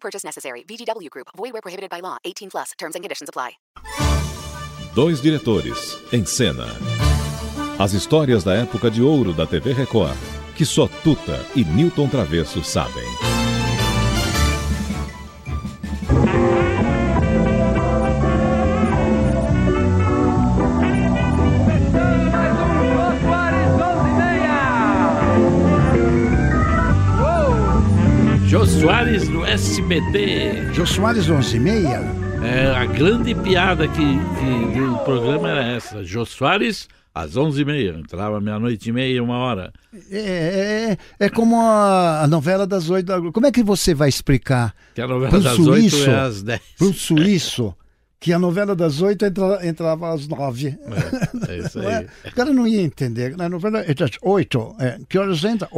Purchase necessary. VGW Group. Void where prohibited by law. 18 plus. Terms and conditions apply. Dois diretores em cena. As histórias da época de ouro da TV Record, que só Tuta e Newton Travesso sabem. Soares no SBT. Jô Soares 11 e meia. É, a grande piada que, que do programa era essa. Jô Soares às 11h30. Entrava meia-noite e meia, uma hora. É, é, é como a, a novela das oito da. Como é que você vai explicar Que a novela pro das suíço, 8 é às 10. pro suíço que a novela das oito entra, entrava às nove? É, é isso é? aí. O cara não ia entender. Na novela é das oito. É, que horas entra?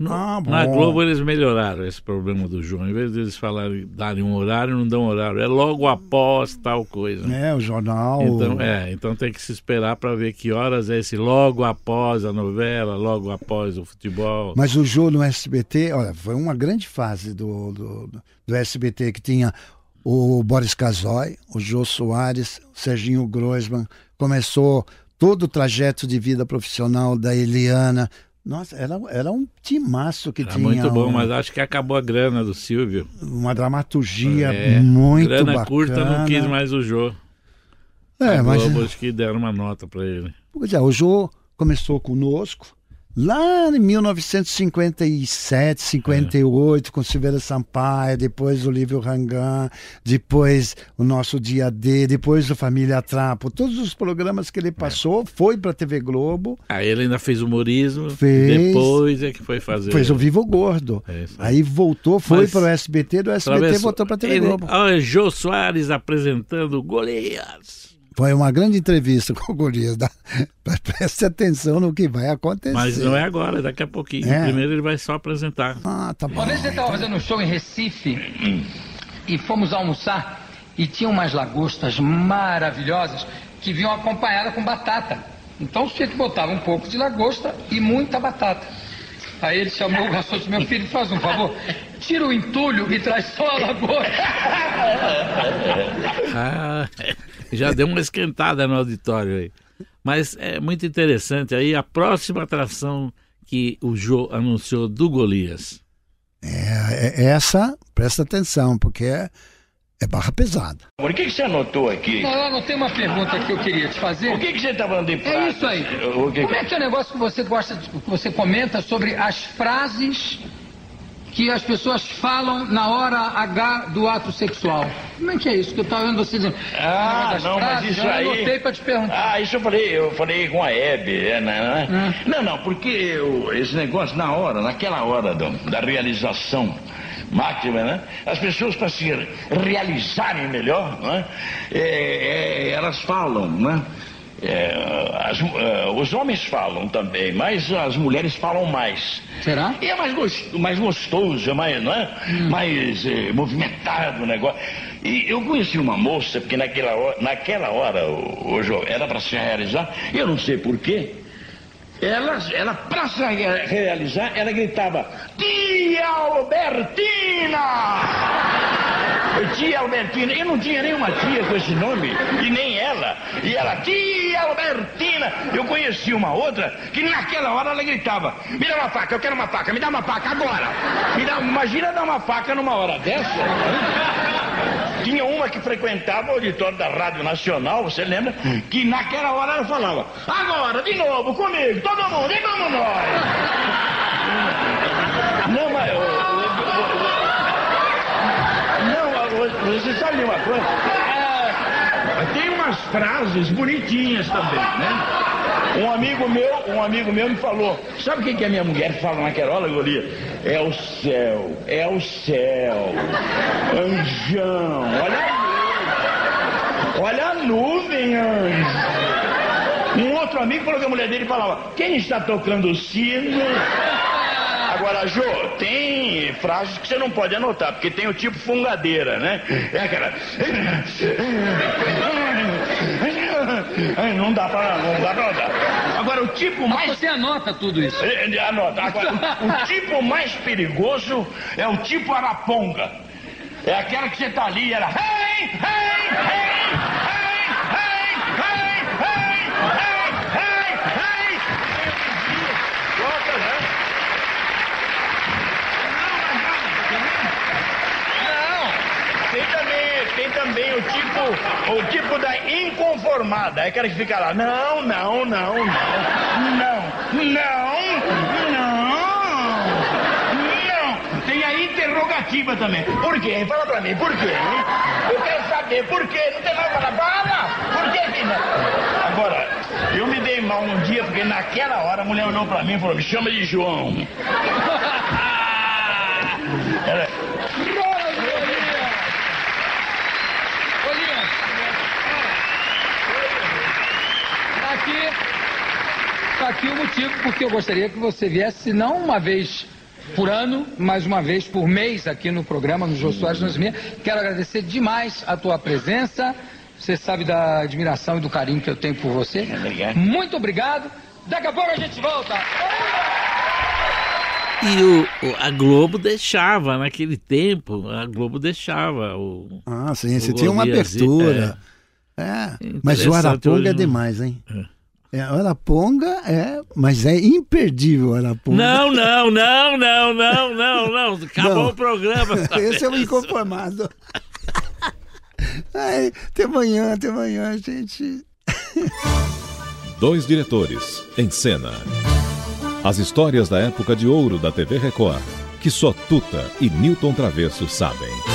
8h40. Ah. Na Globo eles melhoraram esse problema do João. Em vez de eles falarem, darem um horário, não dão horário. É logo após tal coisa. É, o jornal. Então, é, então tem que se esperar para ver que horas é esse logo após a novela, logo após o futebol. Mas o Jô no SBT, olha, foi uma grande fase do, do, do SBT que tinha o Boris Casoy, o Jô Soares, o Serginho Groisman. Começou todo o trajeto de vida profissional da Eliana. Nossa, era, era um timaço que Era tinha muito bom, um- mas acho que acabou a grana do Silvio. uma dramaturgia É, muito grana bacana. curta não quis mais o Jô. É, a mas Globo acho que deram uma nota para ele. Pois é, o Jô começou conosco lá em 1957, 58, com Silveira Sampaio, depois o Lívio Rangan, depois o nosso Dia D, depois o Família Trapo. Todos os programas que ele passou foi para a TV Globo, Aí ele ainda fez humorismo, Fez. depois é que foi fazer. fez o Vivo Gordo. É aí. Voltou, foi para o SBT, do SBT voltou para a TV ele- Globo. Olha, Jô Soares apresentando Golias. Foi uma grande entrevista com o Golias. Dá- Preste atenção no que vai acontecer. Mas não é agora, daqui a pouquinho. É. Primeiro ele vai só apresentar. Ah, tá bom. Uma vez você estava fazendo um show em Recife e fomos almoçar e tinha umas lagostas maravilhosas que vinham acompanhadas com batata. Então o sujeito botava um pouco de lagosta e muita batata. Aí ele chamou o garçom e disse, meu filho, faz um favor, tira o entulho e traz só a lagosta. Ah, já deu uma esquentada no auditório aí. Mas é muito interessante aí a próxima atração que o Jô anunciou do Golias. É, é- essa, presta atenção, porque é, é barra pesada. O que, que você anotou aqui? Não, eu anotei uma pergunta que eu queria te fazer. O que, que você está falando de É pratos? isso aí. O que Como é que é o negócio que você gosta, de- que você comenta sobre as frases que as pessoas falam na hora H do ato sexual? Como é que é isso que eu estava vendo você dizendo? Ah, não, mas frases, isso eu aí. anotei para te perguntar. Ah, isso eu falei, eu falei com a Hebe, é, né? né? Não, não, porque eu- esse negócio na hora, naquela hora do- da realização máxima, né? As pessoas para se realizarem melhor, né? É, é, elas falam, né? É, as- é, os homens falam também, mas as mulheres falam mais. Será? E é mais, gos- mais gostoso, é mais, não é? mais eh, movimentado o negócio. E eu conheci uma moça, porque naquela hora, naquela hora o, o era para se realizar, eu não sei porquê. Ela, ela para se re- realizar, ela gritava: Tia Albertina! Tia Albertina, eu não tinha nenhuma tia com esse nome, e nem ela. E ela, tia Albertina. Eu conheci uma outra que naquela hora ela gritava: Me dá uma faca, eu quero uma faca, me dá uma faca agora. Me dá, imagina dar uma faca numa hora dessa. Tinha uma que frequentava o auditório da Rádio Nacional, você lembra? Que naquela hora ela falava: Agora, de novo, comigo, todo mundo, e vamos nós. Não, mas. ô, ô, ô, não, você sabe de uma coisa? É, tem umas frases bonitinhas também, né? Um amigo meu, um amigo meu me falou, sabe o que, que a minha mulher fala naquela hora, Golias? É o céu, é o céu. Anjão, olha a nuvem. Olha a nuvem, anjo. Um outro amigo falou que a mulher dele falava: Quem está tocando o sino? Agora, Jô, tem frases que você não pode anotar, porque tem o tipo fungadeira, né? É aquela. Não dá pra, não dá pra anotar. Agora, o tipo mais. Você anota tudo isso. É, é, Anota. Agora, o, tipo mais perigoso é o tipo araponga. É aquela que você tá ali e ela. Hey, hey, hey, hey, hey, hey, hey, hey, hey. Nota, né? Não, tem também, o tipo, o tipo da inconformada, é aquela que fica lá, não, não, não, não, não, não, não. Tem a interrogativa também. Por quê? Fala pra mim, por quê? Eu quero saber por quê. Não tem nada pra falar? Fala! Por quê? Agora, eu me dei mal num dia porque naquela hora a mulher olhou pra mim e falou: me chama de João. Ela, Olha, tá aqui, tá aqui o motivo porque eu gostaria que você viesse não uma vez por ano, mas uma vez por mês aqui no programa, no Jô Soares Nas Minhas. Quero agradecer demais a tua presença. Você sabe da admiração e do carinho que eu tenho por você. Obrigado. Muito obrigado. Daqui a pouco a gente volta. E o, o- a Globo deixava, naquele tempo, a Globo deixava. O, Ah, sim, você tinha uma abertura. É, mas o Araponga é não- demais, hein? É, o Araponga é, mas é imperdível o Araponga. Não, não, não, não, não, não, não. Acabou Não. o programa. Esse é o inconformado. Ai, até amanhã, até amanhã, gente. Dois diretores em cena. As histórias da época de ouro da TV Record, que só Tuta e Newton Travesso sabem.